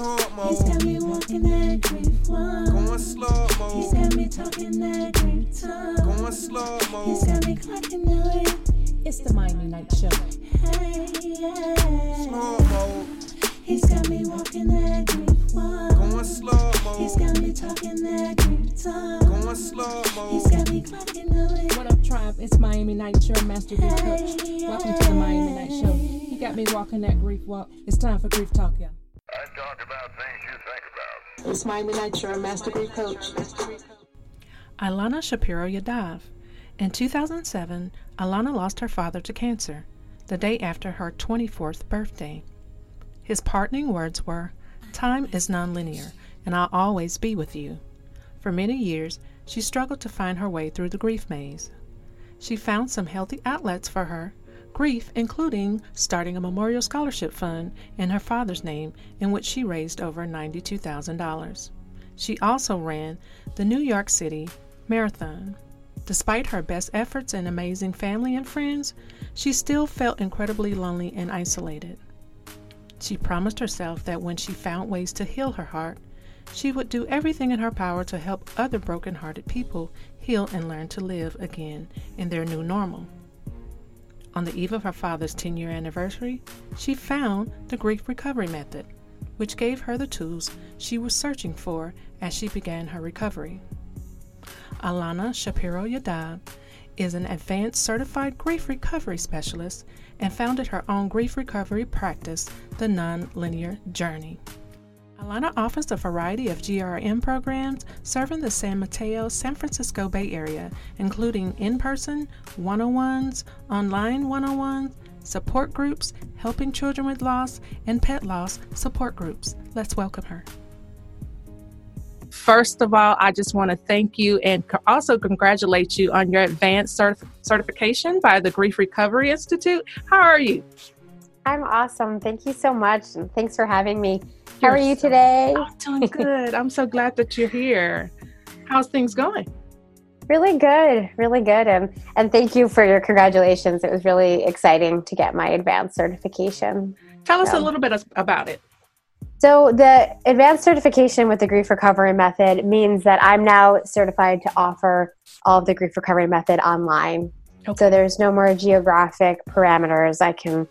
Slow mo. He's got me walking that grief one. Going slow He's mo. got me talking that grief tongue. Going slow He's mo. got me clocking the way. It's the Miami Night Show. Hey, yeah. Slow mo. He's got me walking that grief one. Going slow He's mo. got me talking that grief tongue. Going slow He's mo. got me clocking the way. What up, tribe? It's Miami Night Show, Master Grief Coach. Welcome to the Miami Night Show. You got me walking that grief walk. It's time for grief talk, y'all. I talk about things you think about. It's Miami Night Show, Master Grief Coach. Alana Shapiro Yadav. In 2007, Alana lost her father to cancer, the day after her 24th birthday. His parting words were, Time is nonlinear, and I'll always be with you. For many years, she struggled to find her way through the grief maze. She found some healthy outlets for her grief, including starting a memorial scholarship fund in her father's name, in which she raised over $92,000. She also ran the New York City Marathon. Despite her best efforts and amazing family and friends, she still felt incredibly lonely and isolated. She promised herself that when she found ways to heal her heart, she would do everything in her power to help other broken-hearted people heal and learn to live again in their new normal. On the eve of her father's 10 year anniversary, she found the grief recovery method, which gave her the tools she was searching for as she began her recovery. Alana Shapiro Yadav is an advanced certified grief recovery specialist and founded her own grief recovery practice, The Nonlinear Journey. Alana offers a variety of GRM programs serving the San Mateo, San Francisco Bay Area, including in person, one on ones, online one on ones, support groups, helping children with loss, and pet loss support groups. Let's welcome her. First of all, I just want to thank you and also congratulate you on your advanced certif- certification by the Grief Recovery Institute. How are you? I'm awesome. Thank you so much. And thanks for having me. How You're are you so- today? I'm doing good. I'm so glad that you're here. How's things going? Really good. Really good. And and thank you for your congratulations. It was really exciting to get my advanced certification. Tell us a little bit about it. So the advanced certification with the grief recovery method means that I'm now certified to offer all of the grief recovery method online. Okay. So there's no more geographic parameters. I can,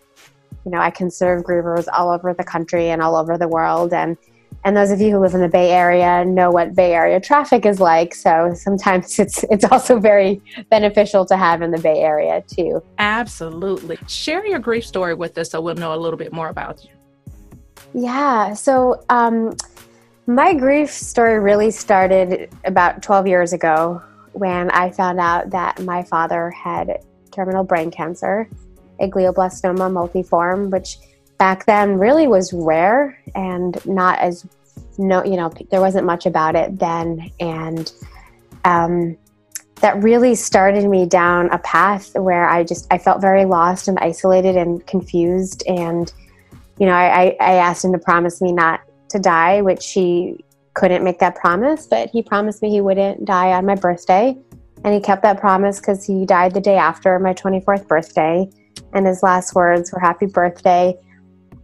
you know, I can serve grievers all over the country and all over the world. And and those of you who live in the Bay Area know what Bay Area traffic is like. So sometimes it's it's also very beneficial to have in the Bay Area too. Absolutely. Share your grief story with us so we'll know a little bit more about you. Yeah. So um, my grief story really started about 12 years ago when I found out that my father had terminal brain cancer, a glioblastoma multiforme, which back then really was rare and not as no, you know, there wasn't much about it then, and um, that really started me down a path where I just I felt very lost and isolated and confused and you know, I, I asked him to promise me not to die, which he couldn't make that promise, but he promised me he wouldn't die on my birthday. And he kept that promise because he died the day after my 24th birthday. And his last words were happy birthday.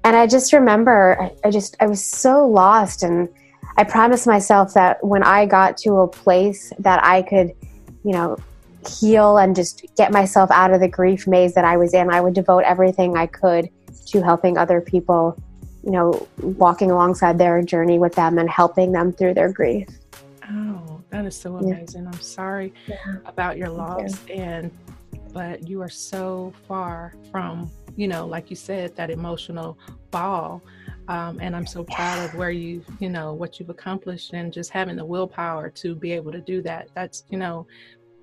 And I just remember, I, I just, I was so lost. And I promised myself that when I got to a place that I could, you know, heal and just get myself out of the grief maze that I was in, I would devote everything I could to helping other people, you know, walking alongside their journey with them and helping them through their grief. Oh, that is so Yeah. amazing. I'm sorry Yeah. about your loss and but you are so far from, you know, like you said, that emotional ball. Um, and I'm so proud of where you, you know, what you've accomplished and just having the willpower to be able to do that. That's, you know,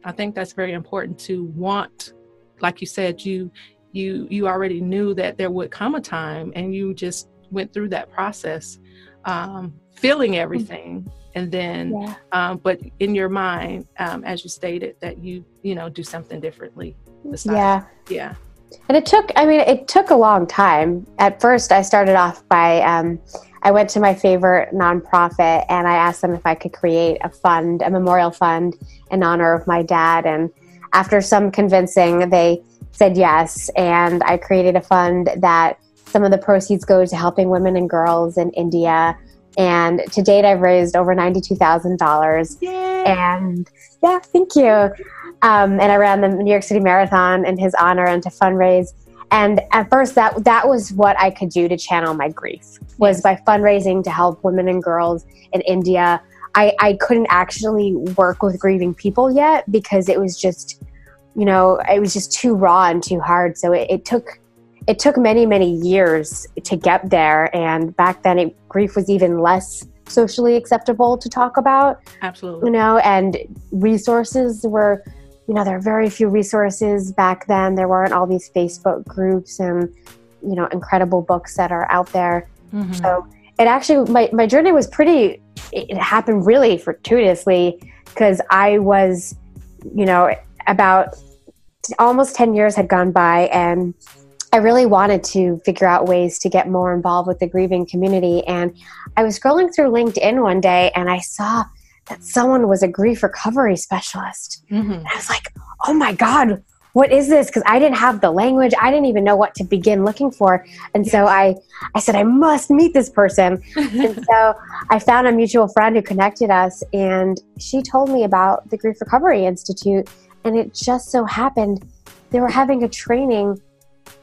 I think that's very important to want, like you said, you you you already knew that there would come a time and you just went through that process um, feeling everything and then Yeah. um, but in your mind um, as you stated that you you know do something differently Yeah. yeah And it took, I mean, it took a long time. At first, I started off by, um, I went to my favorite nonprofit and I asked them if I could create a fund, a memorial fund in honor of my dad. And after some convincing, they said yes. And I created a fund that Some of the proceeds go to helping women and girls in India. And to date, I've raised over $92,000. Yay! And yeah, thank you. Um, and I ran the New York City Marathon in his honor and to fundraise. And at first, that that was what I could do to channel my grief was by fundraising to help women and girls in India. I, I couldn't actually work with grieving people yet because it was just, you know, it was just too raw and too hard. So it, it took it took many many years to get there. And back then, it, grief was even less socially acceptable to talk about Absolutely. you know, and resources were, you know, there are very few resources back then. There weren't all these Facebook groups and, you know, incredible books that are out there. Mhm. So it actually, my, my journey was pretty, it, it happened really fortuitously because I was, you know, about almost 10 years had gone by and I really wanted to figure out ways to get more involved with the grieving community. And I was scrolling through LinkedIn one day and I saw that someone was a grief recovery specialist. Mhm. And I was like, oh my God, what is this? Because I didn't have the language. I didn't even know what to begin looking for. And so I, I said, I must meet this person. and so I found a mutual friend who connected us, and she told me about the Grief Recovery Institute. And it just so happened they were having a training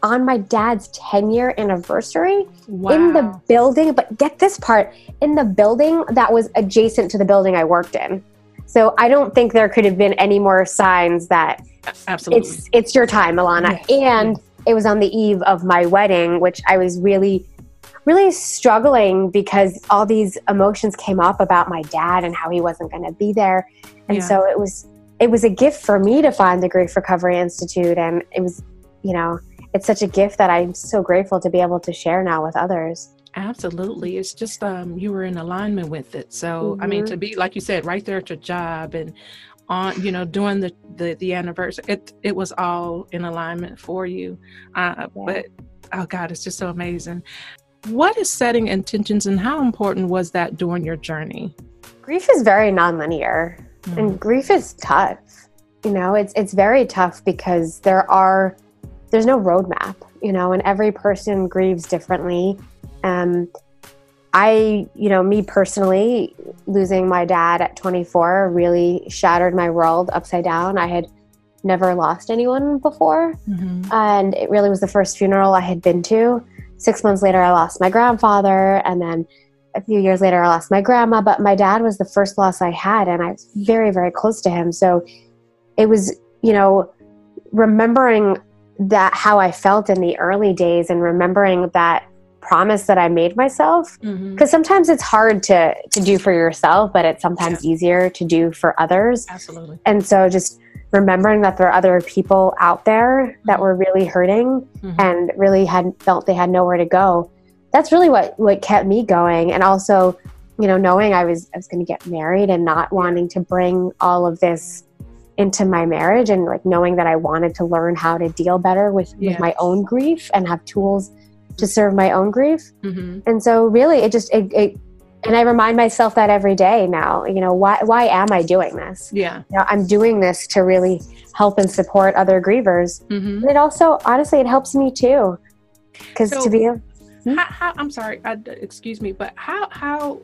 on my dad's 10 year anniversary wow. in the building. But get this part in the building that was adjacent to the building I worked in. So I don't think there could have been any more signs that Absolutely. it's it's your time, Alana. Yes. And it was on the eve of my wedding, which I was really, really struggling because all these emotions came up about my dad and how he wasn't going to be there, and Yeah. so it was it was a gift for me to find the Grief Recovery Institute, and it was, you know, it's such a gift that I'm so grateful to be able to share now with others. Absolutely. It's just um you were in alignment with it. So I mean to be like you said, right there at your job and on you know doing the the, the anniversary it it was all in alignment for you uh Yeah. but oh god it's just so amazing what is setting intentions and how important was that during your journey Grief is very nonlinear. Mm. and grief is tough you know it's it's very tough because there are there's no roadmap you know and every person grieves differently um i you know me personally losing my dad at 24 really shattered my world upside down i had never lost anyone before Mhm. and it really was the first funeral I had been to. Six months later, I lost my grandfather, and then a few years later, I lost my grandma. But my dad was the first loss I had, and I was very, very close to him. So it was, you know, remembering that how I felt in the early days and remembering that promise that I made myself. Because sometimes it's hard to to do for yourself but it's sometimes easier to do for others. Absolutely. And so just remembering that there are other people out there that were really hurting Mhm. and really had felt they had nowhere to go that's really what what kept me going. And also you know knowing i was i was going to get married and not wanting to bring all of this into my marriage and like knowing that i wanted to learn how to deal better with, Yeah. with my own grief and have tools to serve my own grief Mhm. and so really it just it, it and i remind myself that every day now you know why why am i doing this yeah you know, I'm doing this to really help and support other grievers. Mhm. And it also, honestly, it helps me too. Because So- to be, Hmm? how, how i'm sorry I, excuse me but how how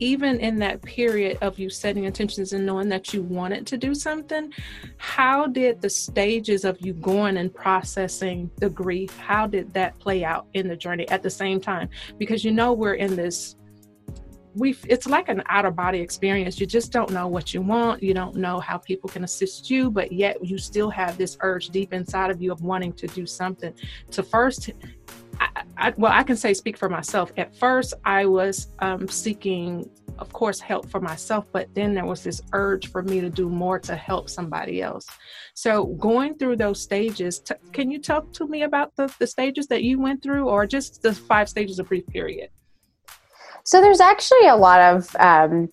even in that period of you setting intentions and knowing that you wanted to do something how did the stages of you going and processing the grief how did that play out in the journey at the same time? Because you know we're in this we it's like an out of body experience. You just don't know what you want. You don't know how people can assist you but yet you still have this urge deep inside of you of wanting to do something. To first I, I, well, I can say speak for myself. At first, I was um, seeking, of course, help for myself, but then there was this urge for me to do more to help somebody else. So, going through those stages, t- can you talk to me about the, the stages that you went through, or just the five stages of grief period? so there's actually a lot of um,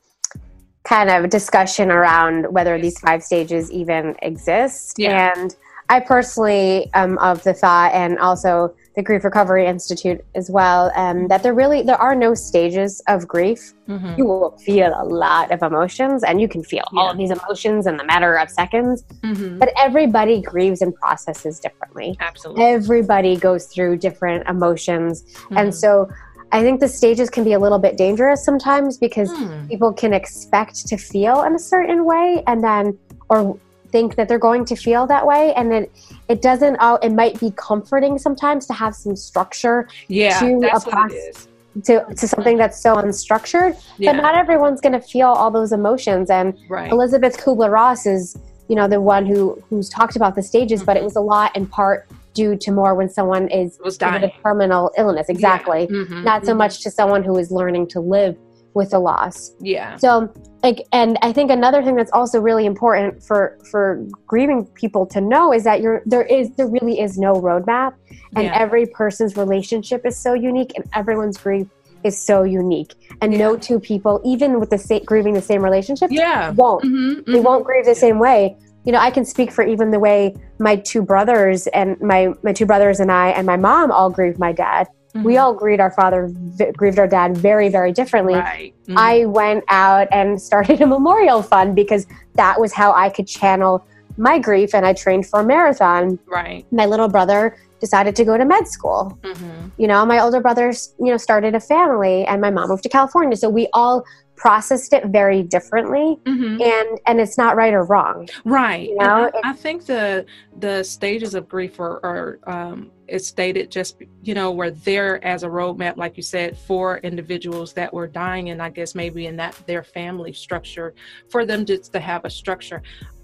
kind of discussion around whether these five stages even exist. Yeah. And I personally am of the thought, and also the Grief Recovery Institute as well, um, that there really there are no stages of grief. Mhm. You will feel a lot of emotions, and you can feel all of these emotions in the matter of seconds. Mhm. But everybody grieves and processes differently. Absolutely. Everybody goes through different emotions, Mhm. and so I think the stages can be a little bit dangerous sometimes because Hmm. people can expect to feel in a certain way and then or think that they're going to feel that way and then it doesn't all it might be comforting sometimes to have some structure yeah, to that's a what it is. to, to something that's so unstructured Yeah, but not everyone's going to feel all those emotions and right. elizabeth kubler-ross is you know the one who who's talked about the stages but it Mhm. was a lot in part due to more when someone is dying. a terminal illness exactly Mhm, not so mhm. much to someone who is learning to live with the loss Yeah. so like and i think another thing that's also really important for for grieving people to know is that you're there is there really is no roadmap and yeah. every person's relationship is so unique and everyone's grief is so unique and no two people even with the same grieving the same relationship yeah. won't Mhm, they mhm. won't grieve the same way you know i can speak for even the way my two brothers and my my two brothers and i and my mom all grieved my dad we Mhm. all grieved our father v- grieved our dad very very differently Right. Mhm. I went out and started a memorial fund because that was how I could channel my grief and I trained for a marathon. right. My little brother decided to go to med school. Mhm. You know, my older brother, you know, started a family and my mom moved to California. So we all processed it very differently Mhm. and and it's not right or wrong. Right. You know, I, I think the the stages of grief are, are um, it's stated just you know were there as a roadmap, like you said, for individuals that were dying, and I guess maybe in that their family structure, for them just to have a structure.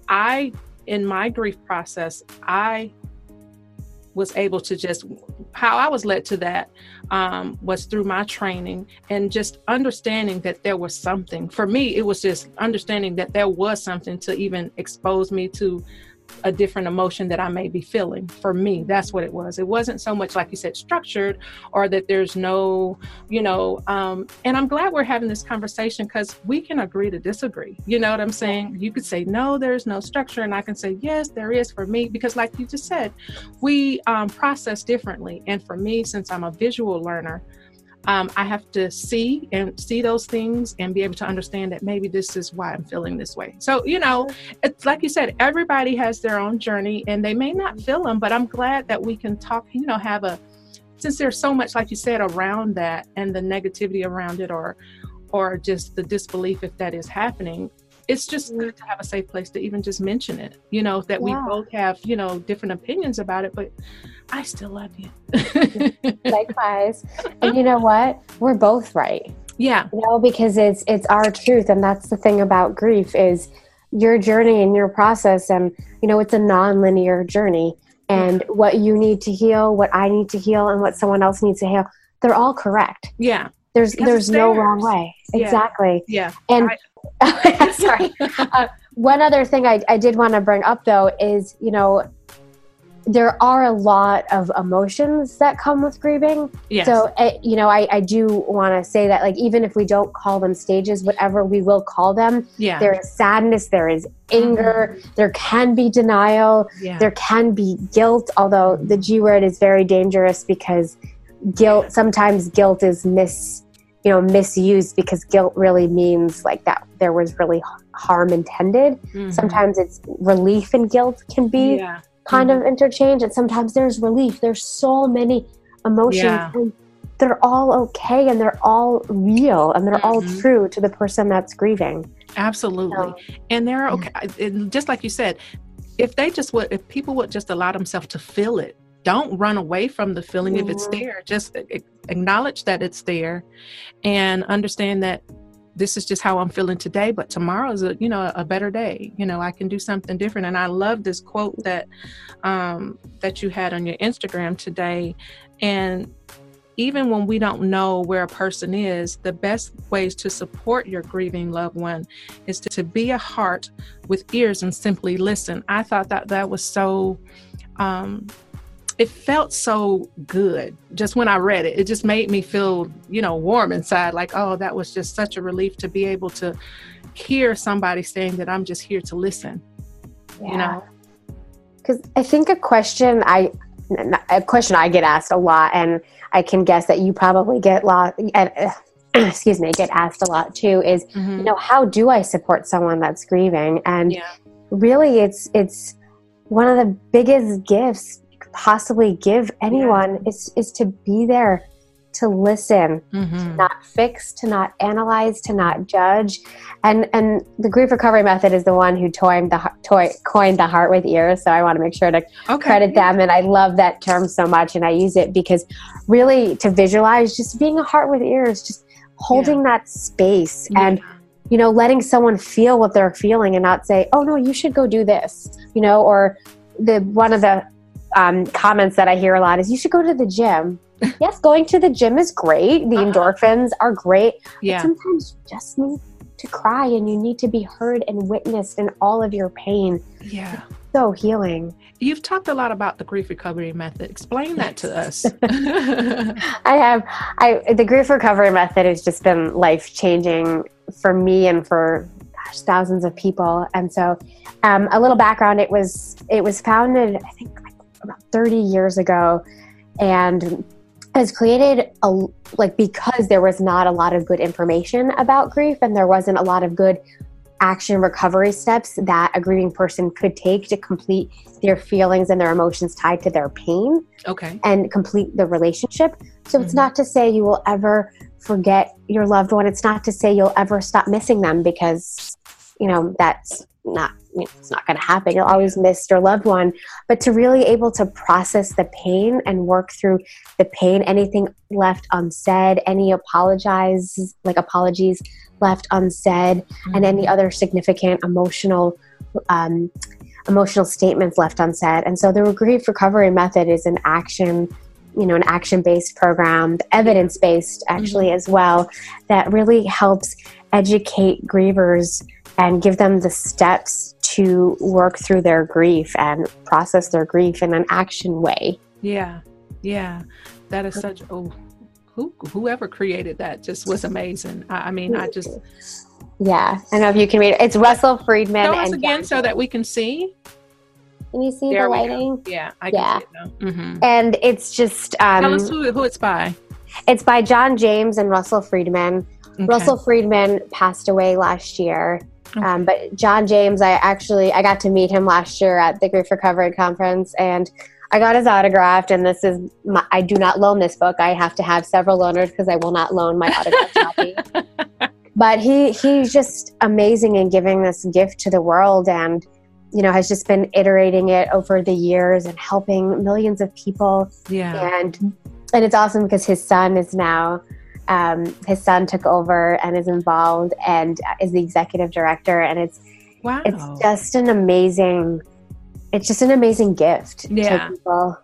I in my grief process, I was able to just how I was led to that um, was through my training and just understanding that there was something. For me, it was just understanding that there was something to even expose me to a different emotion that I may be feeling. For me, that's what it was. It wasn't so much like you said structured or that there's no, you know, um, and I'm glad we're having this conversation because we can agree to disagree. You know what I'm saying? You could say, no, there's no structure. And I can say, yes, there is for me because, like you just said, we um, process differently. And for me, since I'm a visual learner, um, I have to see and see those things and be able to understand that maybe this is why I'm feeling this way. So, you know, it's like you said, everybody has their own journey and they may not feel them, but I'm glad that we can talk, you know, have a, since there's so much, like you said, around that and the negativity around it or, or just the disbelief if that is happening. It's just good to have a safe place to even just mention it, you know, that Yeah. we both have, you know, different opinions about it, but I still love you. Likewise. and you know what? We're both right. yeah. you know because it's it's our truth and that's the thing about grief is your journey and your process and you know it's a non-linear journey and what you need to heal what i need to heal and what someone else needs to heal they're all correct Yeah. there's Because there's no wrong way Yeah. exactly Yeah. and sorry uh, one other thing I, I did want to bring up though is you know there are a lot of emotions that come with grieving Yes. so, uh, you know, I, I do want to say that, like, even if we don't call them stages, whatever we will call them, yeah. there is sadness, there is anger, there can be denial, yeah. there can be guilt, although the G word is very dangerous because guilt, sometimes guilt is mis, you know, misused because guilt really means like that there was really harm intended. Mhm. Sometimes it's relief and guilt can be yeah. kind Mhm. of interchange and sometimes there's relief there's so many emotions Yeah. and they're all okay and they're all real and they're all Mhm. true to the person that's grieving Absolutely. So- and they're okay. And just like you said, if they just would, if people would just allow themselves to feel it, don't run away from the feeling if it's Mhm. there. Just acknowledge that it's there and understand that this is just how I'm feeling today, but tomorrow is a you know a better day. You know, I can do something different. And I love this quote that um, that you had on your Instagram today. And even when we don't know where a person is, the best ways to support your grieving loved one is to, to be a heart with ears and simply listen. I thought that that was so. Um, it felt so good just when I read it. It just made me feel, you know, warm inside. Like, oh, that was just such a relief to be able to hear somebody saying that I'm just here to listen. You know, because i think a question i a question I get asked a lot, and I can guess that you probably get lot. Uh, excuse me, get asked a lot too. Is Mhm. you know how do I support someone that's grieving? And Yeah. really, it's it's one of the biggest gifts possibly give anyone is is to be there, to listen, Mhm. not fix, to not analyze, to not judge. And and the grief recovery method is the one who coined the heart- toy, coined the heart with ears. So I want to make sure to Okay. credit them. And I love that term so much, and I use it because really to visualize just being a heart with ears, just holding that space and you know letting someone feel what they're feeling and not say, "Oh no, you should go do this," you know, or the one of the um, comments that I hear a lot is, "You should go to the gym." yes, going to the gym is great. The Uh-huh. endorphins are great. yeah. Sometimes you just need to cry and you need to be heard and witnessed in all of your pain. Yeah. So healing. You've talked a lot about the grief recovery method. Explain that to us. I have I the grief recovery method has just been life changing for me and for gosh, thousands of people. And so um, a little background it was it was founded I think about 30 years ago and has created a like because there was not a lot of good information about grief and there wasn't a lot of good action recovery steps that a grieving person could take to complete their feelings and their emotions tied to their pain okay. and complete the relationship. So it's Mhm. not to say you will ever forget your loved one. It's not to say you'll ever stop missing them because, you know, that's not, you know, it's not going to happen. You'll always miss your loved one. But to really able to process the pain and work through the pain, anything left unsaid, any apologize, like apologies left unsaid, and any other significant emotional um, emotional statements left unsaid. And so the grief recovery method is an action, you know, an action based program, evidence based actually as well, that really helps educate grievers and give them the steps to work through their grief and process their grief in an action way. Yeah. Yeah. That is such oh who whoever created that just was amazing. I, I mean, I just Yeah, I don't know if you can read it. It's Russell Friedman show us again John so that we can see. Can you see There the go. lighting? Yeah, I Yeah. can see it now. hmm And it's just Tell um, us who, who it's by. it's by John James and Russell Friedman. Okay. Russell Friedman passed away last year. Um, but John James, I actually I got to meet him last year at the Grief Recovery Conference, and I got his autographed. And this is my, I do not loan this book. I have to have several loaners because I will not loan my autographed copy. But he he's just amazing in giving this gift to the world, and you know has just been iterating it over the years and helping millions of people yeah. and and it's awesome because his son is now um, his son took over and is involved and is the executive director and it's Wow. it's just an amazing it's just an amazing gift Yeah. to people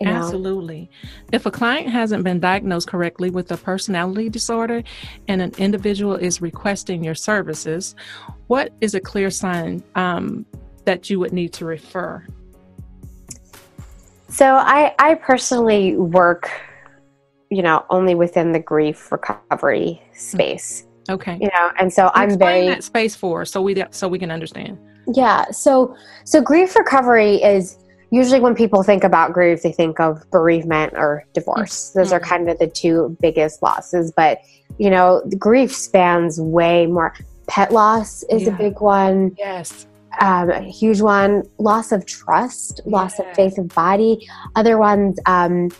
you know Absolutely. If a client hasn't been diagnosed correctly with a personality disorder and an individual is requesting your services, what is a clear sign um, that you would need to refer? so i i personally work you know only within the grief recovery space Okay. you know and so i'm Explain very that space for so we so we can understand. Yeah. So so grief recovery is usually when people think about grief, they think of bereavement or divorce. Those are Mhm. kind of the two biggest losses. But you know, grief spans way more. Pet loss is a big one, Yes. Um, a huge one. Loss of trust, loss of faith of body. Other ones, um,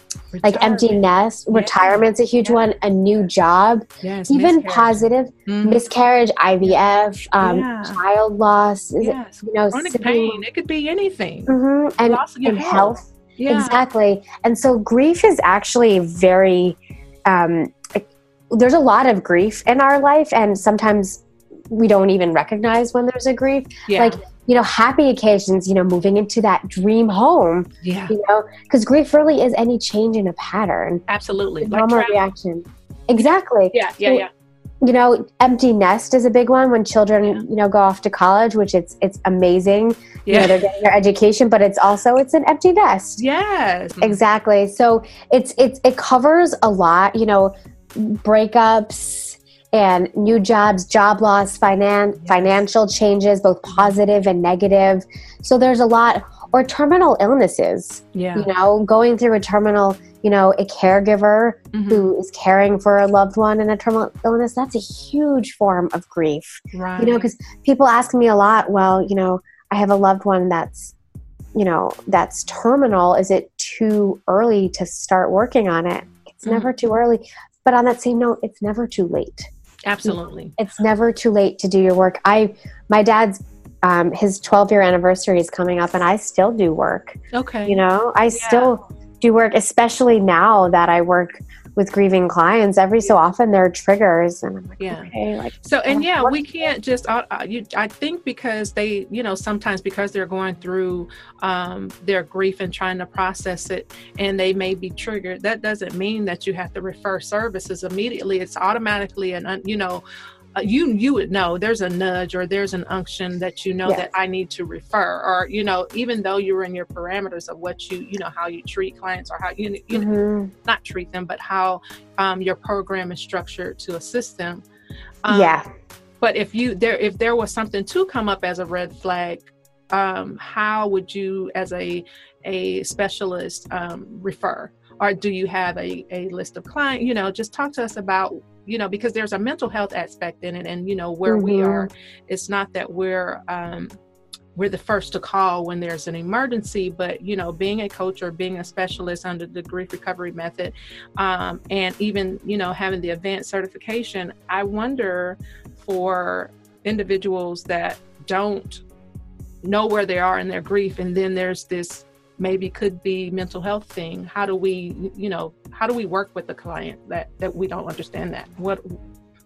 like empty nest. Yeah. Retirement's a huge Yeah. one. A new job, Yes. even miscarriage. positive Mhm. miscarriage, IVF, um, Yeah. child loss. Yes. you know, Chronic pain. It could be anything. Mhm, and, Loss of your and health. health. Yeah. Exactly. And so grief is actually very, um, there's a lot of grief in our life, and sometimes we don't even recognize when there's a grief. Yeah. Like, you know, happy occasions, you know, moving into that dream home, yeah. you know, because grief really is any change in a pattern, Absolutely. Like normal travel. reaction. Exactly. Yeah. Yeah. So- Yeah. You know, empty nest is a big one when children, Yeah. you know, go off to college, which it's it's amazing. You know, Yeah. they're getting their education, but it's also it's an empty nest. Yes. Mm-hmm. Exactly. So it's it's it covers a lot, you know, breakups and new jobs, job loss, finan- financial changes, both positive and negative. So there's a lot or terminal illnesses. Yeah. You know, going through a terminal, you know, a caregiver Mhm. who is caring for a loved one in a terminal illness, that's a huge form of grief. Right. You know, because people ask me a lot, well, you know, I have a loved one that's, you know, that's terminal. Is it too early to start working on it? It's Mhm. never too early. But on that same note, it's never too late Absolutely. it's never too late to do your work. I, my dad's, um, his 12 year anniversary is coming up, and I still do work. Okay. You know, I still do work, especially now that I work with grieving clients. Every so often, there are triggers, and I'm like, Yeah. okay, like So and yeah, we can't just. Uh, uh, you, I think because they, you know, sometimes because they're going through um, their grief and trying to process it, and they may be triggered. That doesn't mean that you have to refer services immediately. It's automatically an, un- you know, uh, you you would know there's a nudge or there's an unction that you know Yes. that I need to refer, or you know, even though you're in your parameters of what you, you know, how you treat clients or how you, you know, mhm. not treat them, but how um, your program is structured to assist them. Um, yeah, but if you there if there was something to come up as a red flag um, how would you as a a specialist um, refer or do you have a, a list of client you know just talk to us about you know because there's a mental health aspect in it and you know where we Mhm. are it's not that we're um, we're the first to call when there's an emergency but you know being a coach or being a specialist under the grief recovery method um, and even you know having the advanced certification i wonder for individuals that don't know where they are in their grief and then there's this maybe could be mental health thing how do we you know how do we work with the client that that we don't understand that what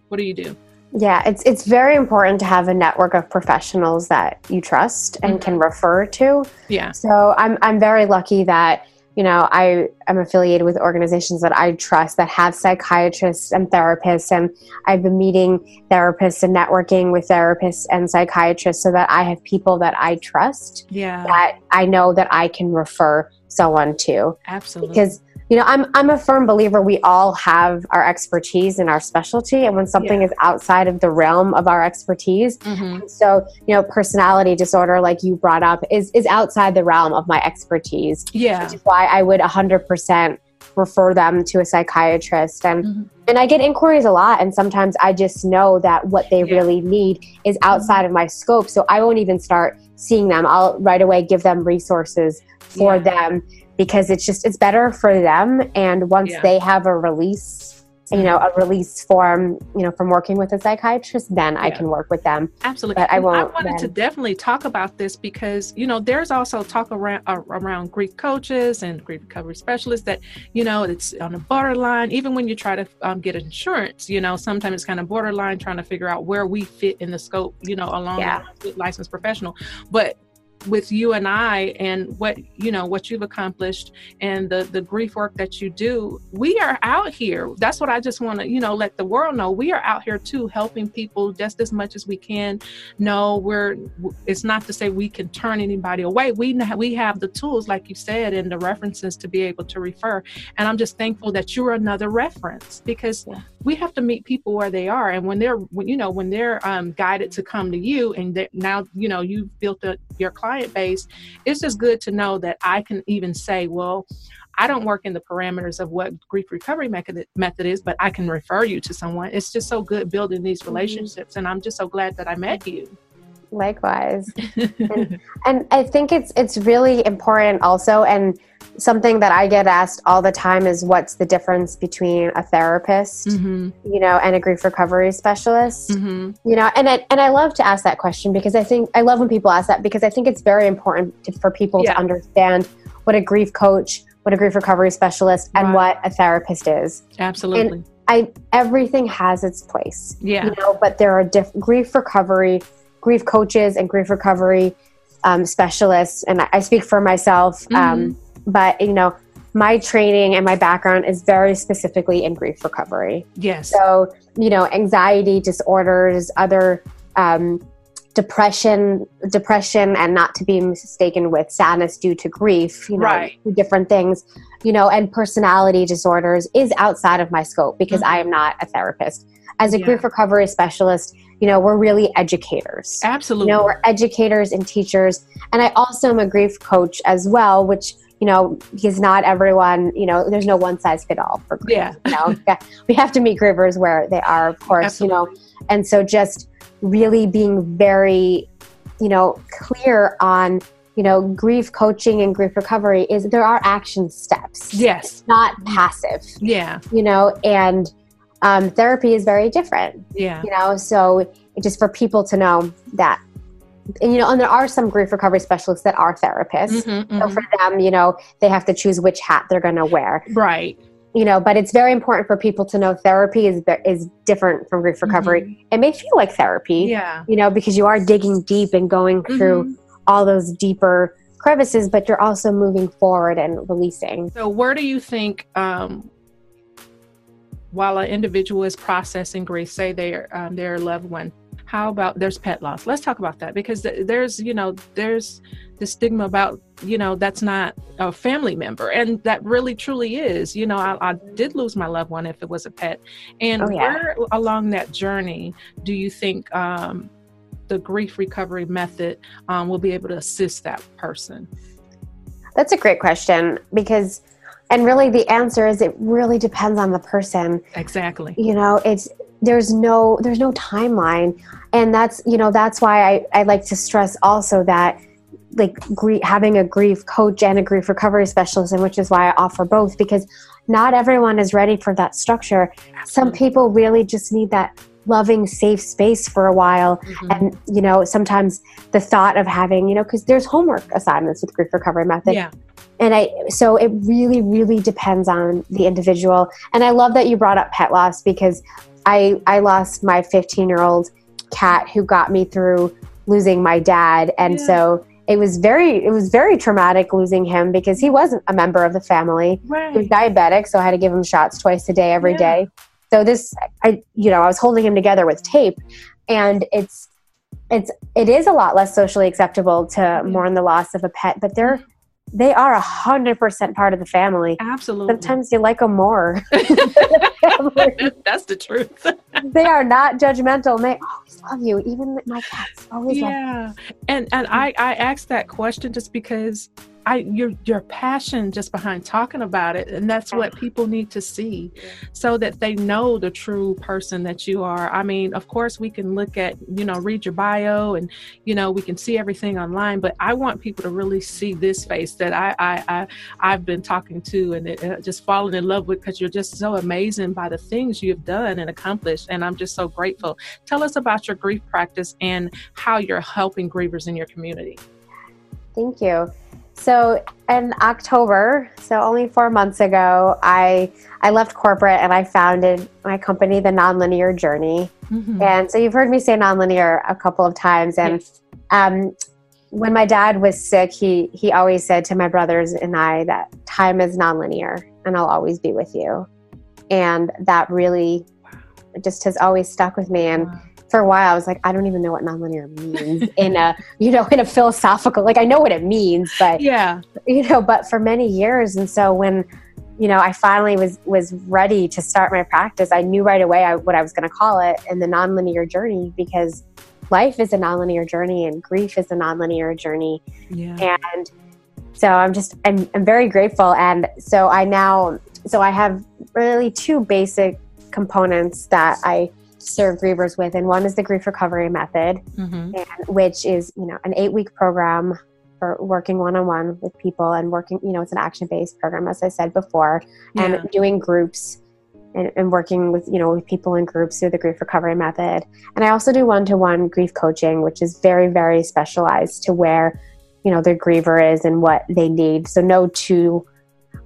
what do you do yeah. It's it's very important to have a network of professionals that you trust and can mm-hmm. refer to. yeah So I'm I'm very lucky that you know I am affiliated with organizations that I trust that have psychiatrists and therapists, and I've been meeting therapists and networking with therapists and psychiatrists so that I have people that I trust yeah. that I know that I can refer someone to. Absolutely. Because you know I'm I'm a firm believer we all have our expertise and our specialty, and when something Yeah. is outside of the realm of our expertise, Mhm. so, you know, personality disorder, like you brought up, is is outside the realm of my expertise, yeah which is why I would 100% refer them to a psychiatrist. And Mhm. and I get inquiries a lot, and sometimes I just know that what they Yeah. Mm-hmm. really need is outside of my scope, so I won't even start seeing them. I'll right away give them resources for Yeah. them because it's just it's better for them. And once Yeah. they have a release. You know, a release form, you know, from working with a psychiatrist, then I can work with them. Absolutely. But I And won't wanted to definitely talk about this because, you know, there's also talk around uh, around grief coaches and grief recovery specialists that, you know, it's on a borderline. Even when you try to um, get insurance, you know, sometimes it's kind of borderline trying to figure out where we fit in the scope, you know, along Yeah. with licensed professional. But with you and I and what you know what you've accomplished and the the grief work that you do we are out here. That's what I just want to you know let the world know. We are out here too helping people just as much as we can. No we're it's not to say we can turn anybody away. We we have the tools like you said and the references to be able to refer. And i'm just thankful that you're another reference because Yeah. we have to meet people where they are. And when they're when you know when they're um, guided to come to you and now you know you've built a, your client base it's just good to know that i can even say well I don't work in the parameters of what grief recovery method, method is, but I can refer you to someone. It's just so good building these mm-hmm. relationships, and I'm just so glad that I met you. Likewise. and I think it's it's really important also and something that I get asked all the time is what's the difference between a therapist, hmm you know, and a grief recovery specialist? hmm You know, and I, and I love to ask that question because I think I love when people ask that because I think it's very important to, for people Yeah. to understand what a grief coach, what a grief recovery specialist, and what a therapist is. Absolutely. And I everything has its place. yeah. You know, but there are diff- grief recovery, grief coaches, and grief recovery um, specialists. And I, I speak for myself, Mm-hmm. um, but you know, my training and my background is very specifically in grief recovery. yes. So, you know, anxiety disorders, other um, depression, depression, and not to be mistaken with sadness due to grief. You know, Right. different things. You know, and personality disorders is outside of my scope because Mm-hmm. I am not a therapist. as a Yeah. grief recovery specialist, you know, we're really educators. Absolutely. You know, we're educators and teachers. And I also am a grief coach as well, which, you know, because not everyone, you know, there's no one size fit all for grief. Yeah. You know, Yeah. we have to meet grievers where they are, of course, you know. And so just really being very, you know, clear on, you know, grief coaching and grief recovery is there are action steps. yes. Not passive, Yeah. you know, and um, therapy is very different Yeah. you know so just for people to know that and you know and there are some grief recovery specialists that are therapists Mhm, so mhm. for them you know they have to choose which hat they're going to wear Right. you know but it's very important for people to know therapy is is different from grief recovery it may feel like therapy Mm-hmm. Yeah. you know because you are digging deep and going through Mhm. all those deeper crevices but you're also moving forward and releasing So, where do you think, um, while an individual is processing grief, say their um, their loved one, how about there's pet loss? Let's talk about that because th- there's you know there's the stigma about you know that's not a family member, and that really truly is. You know, I, I did lose my loved one if it was a pet, and Oh, yeah. where along that journey do you think? Um, the grief recovery method um, will be able to assist that person. That's a great question because, and really the answer is it really depends on the person. Exactly. You know, it's there's no there's no timeline, and that's you know that's why I I like to stress also that like grief, having a grief coach and a grief recovery specialist, and which is why I offer both because not everyone is ready for that structure. Some people really just need that loving safe space for a while Mhm. and you know sometimes the thought of having you know because there's homework assignments with grief recovery method yeah. And i so it really really depends on the individual and i love that you brought up pet loss because i i lost my 15 year old cat who got me through losing my dad and Yeah. so it was very it was very traumatic losing him because he wasn't a member of the family he was diabetic so i had to give him shots twice a day every Yeah. day. so this i you know i was holding him together with tape and it's it's it is a lot less socially acceptable to mourn the loss of a pet but they're they are a hundred percent part of the family Absolutely. sometimes you like them more That's the truth. they are not judgmental and they always love you even my cats always love yeah. And and I I asked that question just because I your your passion just behind talking about it and that's what people need to see so that they know the true person that you are. I mean, of course we can look at, you know, read your bio and you know, we can see everything online, but I want people to really see this face that I I, I I've been talking to and it, uh, just falling in love with because you're just so amazing by the things you've done and accomplished and I'm just so grateful. Tell us about your grief practice and how you're helping grievers in your community. Thank you. So in October, so only four months ago, I I left corporate and I founded my company, The Nonlinear Journey. Mm-hmm. And so you've heard me say nonlinear a couple of times. And um, when my dad was sick, he he always said to my brothers and I that time is nonlinear, and I'll always be with you. And that really just has always stuck with me. And for a while I was like, I don't even know what nonlinear means in a, you know, in a philosophical, like I know what it means, but Yeah. you know, but for many years. And so when, you know, I finally was, was ready to start my practice, I knew right away I, what I was going to call it and the nonlinear journey because life is a nonlinear journey and grief is a nonlinear journey. Yeah. And so I'm just, I'm, I'm very grateful. And so I now, so I have really two basic components that I serve grievers with. And one is the grief recovery method, Mm-hmm. and which is, you know, an eight week program for working one on one with people and working, you know, it's an action based program, as I said before, and Yeah. doing groups and, and working with, you know, with people in groups through the grief recovery method. And I also do one to one grief coaching, which is very, very specialized to where, you know, their griever is and what they need. So no two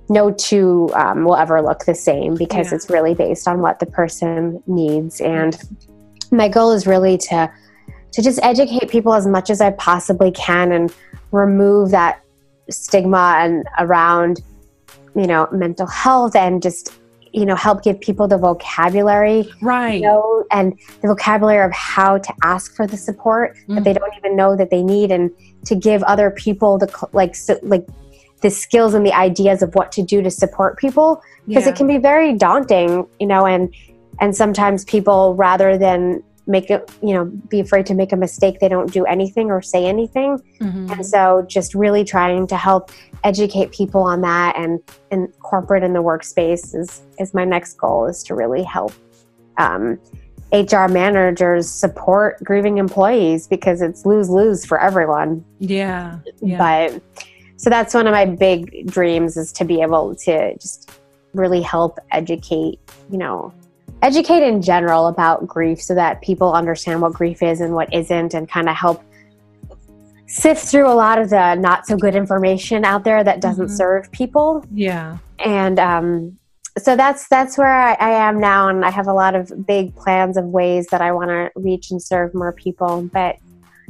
no two um, will ever look the same because Yeah. it's really based on what the person needs and my goal is really to to just educate people as much as i possibly can and remove that stigma and around you know mental health and just you know help give people the vocabulary Right. you know and the vocabulary of how to ask for the support that they don't even know that they need and to give other people the like so, like the skills and the ideas of what to do to support people because Yeah. it can be very daunting you know and and sometimes people rather than make it you know be afraid to make a mistake they don't do anything or say anything Mhm. and so just really trying to help educate people on that and in corporate in the workspace is is my next goal is to really help um, hr managers support grieving employees because it's lose lose for everyone Yeah. Yeah. but so that's one of my big dreams is to be able to just really help educate you know educate in general about grief so that people understand what grief is and what isn't and kind of help sift through a lot of the not so good information out there that doesn't Mhm. serve people yeah. and um, so that's that's where I, I am now and i have a lot of big plans of ways that i want to reach and serve more people but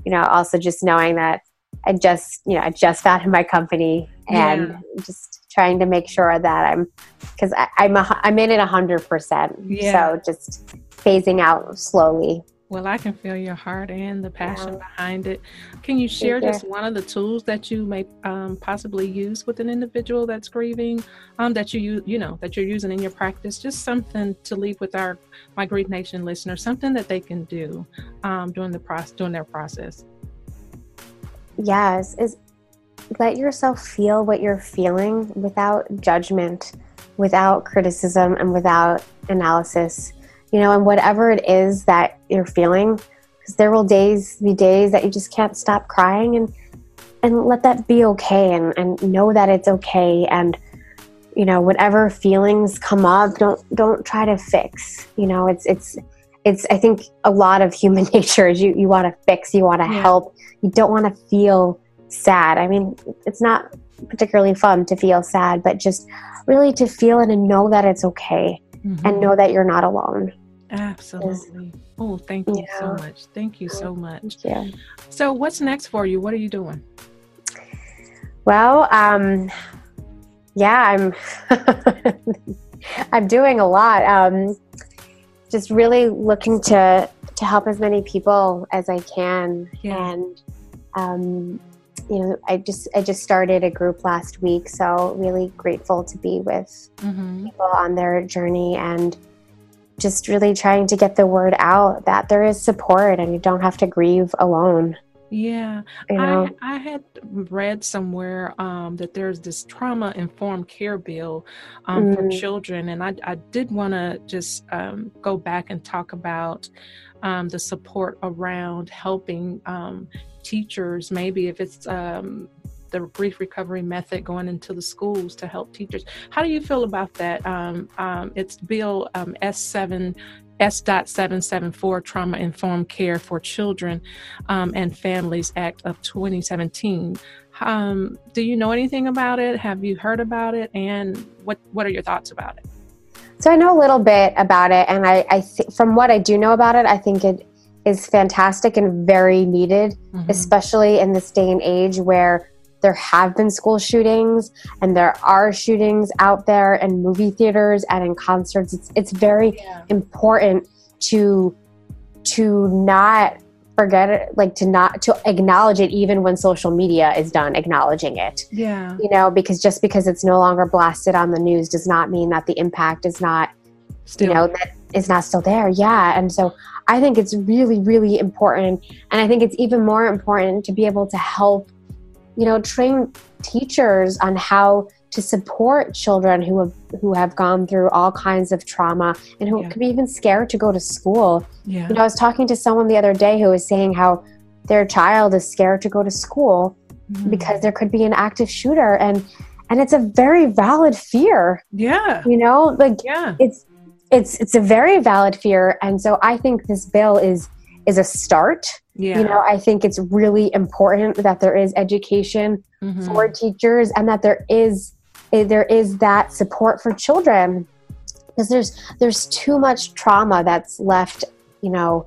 you know also just knowing that i just you know i just founded my company and just trying to make sure that i'm because i'm a, i'm in it 100% Yeah. so just phasing out slowly Well, I can feel your heart and the passion Yeah. behind it. Can you share just one of the tools that you may um, possibly use with an individual that's grieving, um, that you you know, that you're using in your practice? Just something to leave with our my Grief Nation listeners, something that they can do um, during the process, during their process. Yes is let yourself feel what you're feeling without judgment without criticism and without analysis you know and whatever it is that you're feeling because there will days be days that you just can't stop crying and and let that be okay and and know that it's okay and you know whatever feelings come up don't don't try to fix you know it's it's it's i think a lot of human nature is you you want to fix you want to Yeah. help you don't want to feel sad i mean it's not particularly fun to feel sad but just really to feel it and know that it's okay Mhm. and know that you're not alone Absolutely. Oh, thank you so much. Thank you so much. yeah So, what's next for you? What are you doing? Well, um, yeah, I'm I'm doing a lot. Um, just really looking to to help as many people as I can, Yeah. and um, you know, I just I just started a group last week, so really grateful to be with Mm-hmm. people on their journey and just really trying to get the word out that there is support and you don't have to grieve alone. Yeah. You know, I, I had read somewhere um, that there's this trauma informed care bill um, for Mm. children, and I, I did want to just um, go back and talk about um, the support around helping um, teachers, maybe if it's um, the grief recovery method going into the schools to help teachers. How do you feel about that? Um, um, it's Bill um, S7. S.774 Trauma Informed Care for Children um, and Families Act of 2017. Um, do you know anything about it? Have you heard about it? And what what are your thoughts about it? So I know a little bit about it, and I, I th- from what I do know about it, I think it is fantastic and very needed, Mhm. especially in this day and age where there have been school shootings and there are shootings out there in movie theaters and in concerts. It's it's very Yeah. important to to not forget it, like to not to acknowledge it even when social media is done acknowledging it Yeah. you know because just because it's no longer blasted on the news does not mean that the impact is not Still. you know that is not still there yeah and so i think it's really really important and i think it's even more important to be able to help you know train teachers on how to support children who have who have gone through all kinds of trauma and who Yeah. could be even scared to go to school yeah. you know i was talking to someone the other day who was saying how their child is scared to go to school Mhm. because there could be an active shooter and and it's a very valid fear yeah. you know like Yeah. it's it's it's a very valid fear and so i think this bill is is a start Yeah. you know i think it's really important that there is education Mhm. for teachers and that there is eh, there is that support for children because there's there's too much trauma that's left you know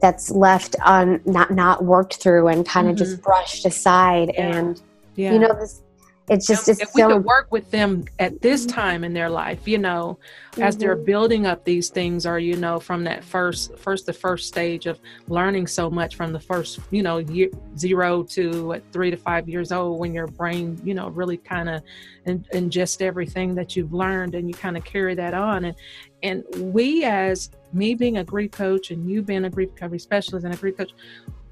that's left on not not worked through and kind of just brushed aside Mm-hmm. Yeah. and yeah. you know this it's just if it's we so could work with them at this mm-hmm. time in their life you know as they're mm-hmm. building up these things or you know from that first first the first stage of learning so much from the first you know year, zero to what, three to five years old when your brain you know really kind of in, ingest everything that you've learned and you kind of carry that on. And and we as me being a grief coach and you being a grief recovery specialist and a grief coach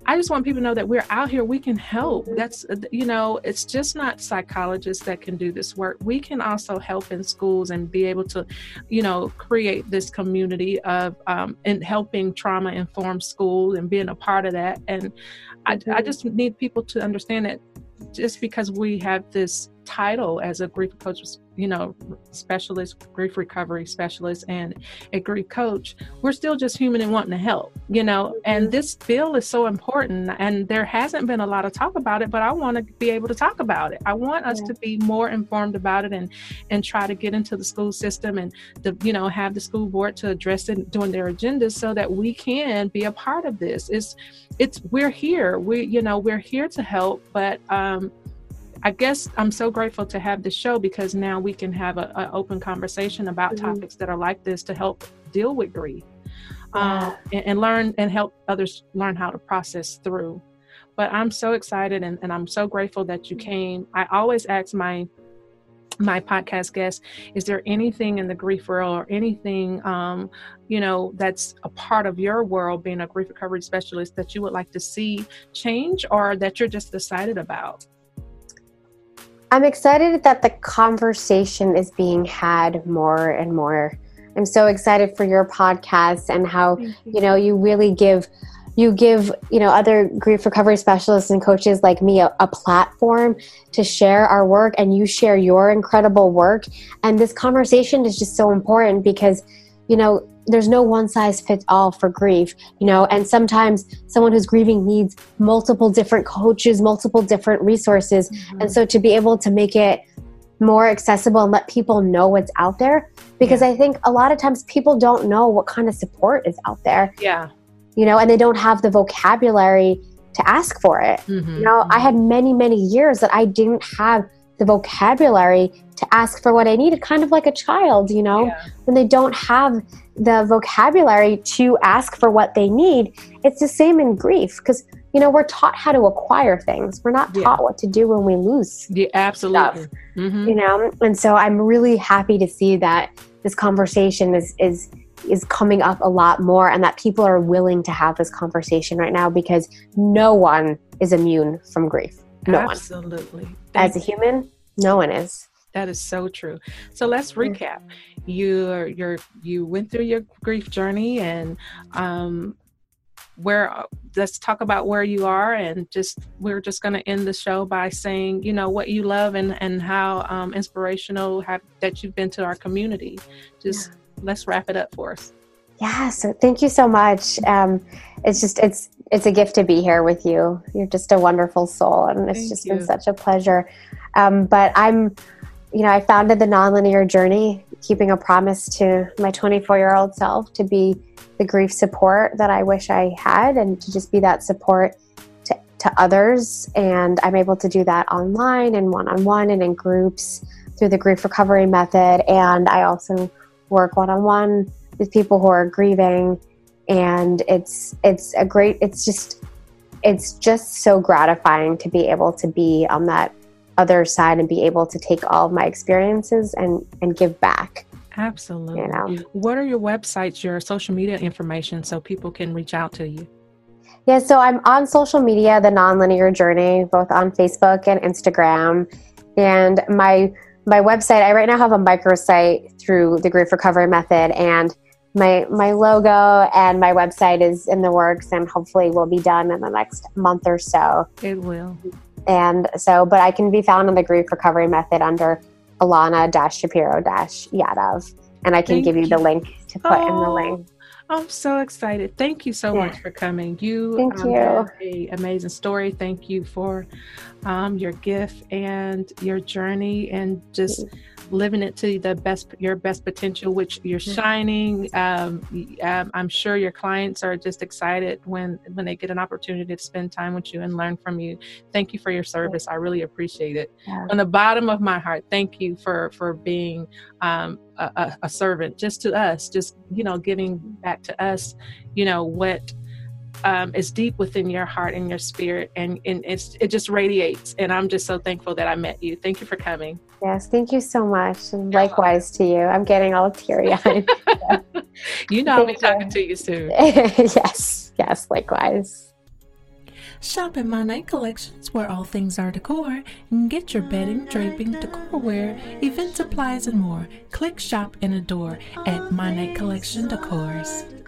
I just want people to know that we're out here. We can help. That's, you know, it's just not psychologists that can do this work. We can also help in schools and be able to, you know, create this community of um, and helping trauma informed schools and being a part of that. And I, I just need people to understand that just because we have this title as a grief coach, you know, specialist, grief recovery specialist, and a grief coach, we're still just human and wanting to help, you know. And this bill is so important, and there hasn't been a lot of talk about it, but I want to be able to talk about it. I want us Yeah. to be more informed about it and and try to get into the school system and the you know have the school board to address it during their agendas so that we can be a part of this. It's it's we're here. We you know we're here to help, but um, I guess I'm so grateful to have this show because now we can have an open conversation about Mhm. topics that are like this to help deal with grief Yeah. um, and, and learn and help others learn how to process through. But I'm so excited and, and I'm so grateful that you came. I always ask my my podcast guests is there anything in the grief world or anything um, you know that's a part of your world being a grief recovery specialist that you would like to see change or that you're just excited about I'm excited that the conversation is being had more and more. I'm so excited for your podcast and how you know you really give you give you know other grief recovery specialists and coaches like me a, a platform to share our work and you share your incredible work and this conversation is just so important because you know there's no one size fits all for grief you know? And sometimes someone who's grieving needs multiple different coaches multiple different resources. And so to be able to make it more accessible and let people know what's out there because i think a lot of times people don't know what kind of support is out there. Yeah. You know and they don't have the vocabulary to ask for it. Mhm. you know i had many many years that i didn't have the vocabulary to ask for what i needed kind of like a child you know? Yeah. when they don't have the vocabulary to ask for what they need it's the same in grief because you know we're taught how to acquire things. We're not Yeah. taught what to do when we lose yeah absolutely. Mhm. you know? And so i'm really happy to see that this conversation is is is coming up a lot more and that people are willing to have this conversation right now because no one is immune from grief. No one. Absolutely. As a human no one is That is so true. So let's recap. You you you went through your grief journey and um where let's talk about where you are and just we're just going to end the show by saying you know what you love and and how um, inspirational have, that you've been to our community. Just let's wrap it up for us. Yeah so thank you so much. Um it's just it's it's a gift to be here with you. You're just a wonderful soul and it's Thank just you. been such a pleasure. Um but i'm you know i founded the nonlinear journey keeping a promise to my 24 year old self to be the grief support that i wish i had and to just be that support to, to others. And i'm able to do that online and one-on-one and in groups through the grief recovery method. And i also work one-on-one with people who are grieving. And it's it's a great it's just it's just so gratifying to be able to be on that other side and be able to take all of my experiences and and give back. Absolutely. You know? What are your websites your social media information so people can reach out to you? Yeah so i'm on social media the nonlinear journey both on facebook and instagram. And my my website i right now have a microsite through the grief recovery method. And my my logo and my website is in the works and hopefully will be done in the next month or so it will and so but i can be found on the grief recovery method under alana shapiro yadav and i can Thank give you, you. the link to put in the Oh, link I'm so excited. Thank you so Yeah. much for coming. You Thank um, you. have a amazing story. Thank you for um, your gift and your journey and just living it to the best your best potential, which you're shining. Um, um, I'm sure your clients are just excited when when they get an opportunity to spend time with you and learn from you. Thank you for your service. I really appreciate it. Yeah. From the bottom of my heart, thank you for for being um, a, a, a servant just to us, just you know, giving back to us, you know what um, is deep within your heart and your spirit, and, and it's it just radiates. And I'm just so thankful that I met you. Thank you for coming. Yes, thank you so much. And likewise to you. I'm getting all teary eyed. You know I'll be Thank you. talking to you soon. yes, yes, likewise. Shop at My Night Collections, where all things are decor, and get your bedding, draping, decorware, event supplies, and more. Click, shop, and adore at My Night Collection Decors.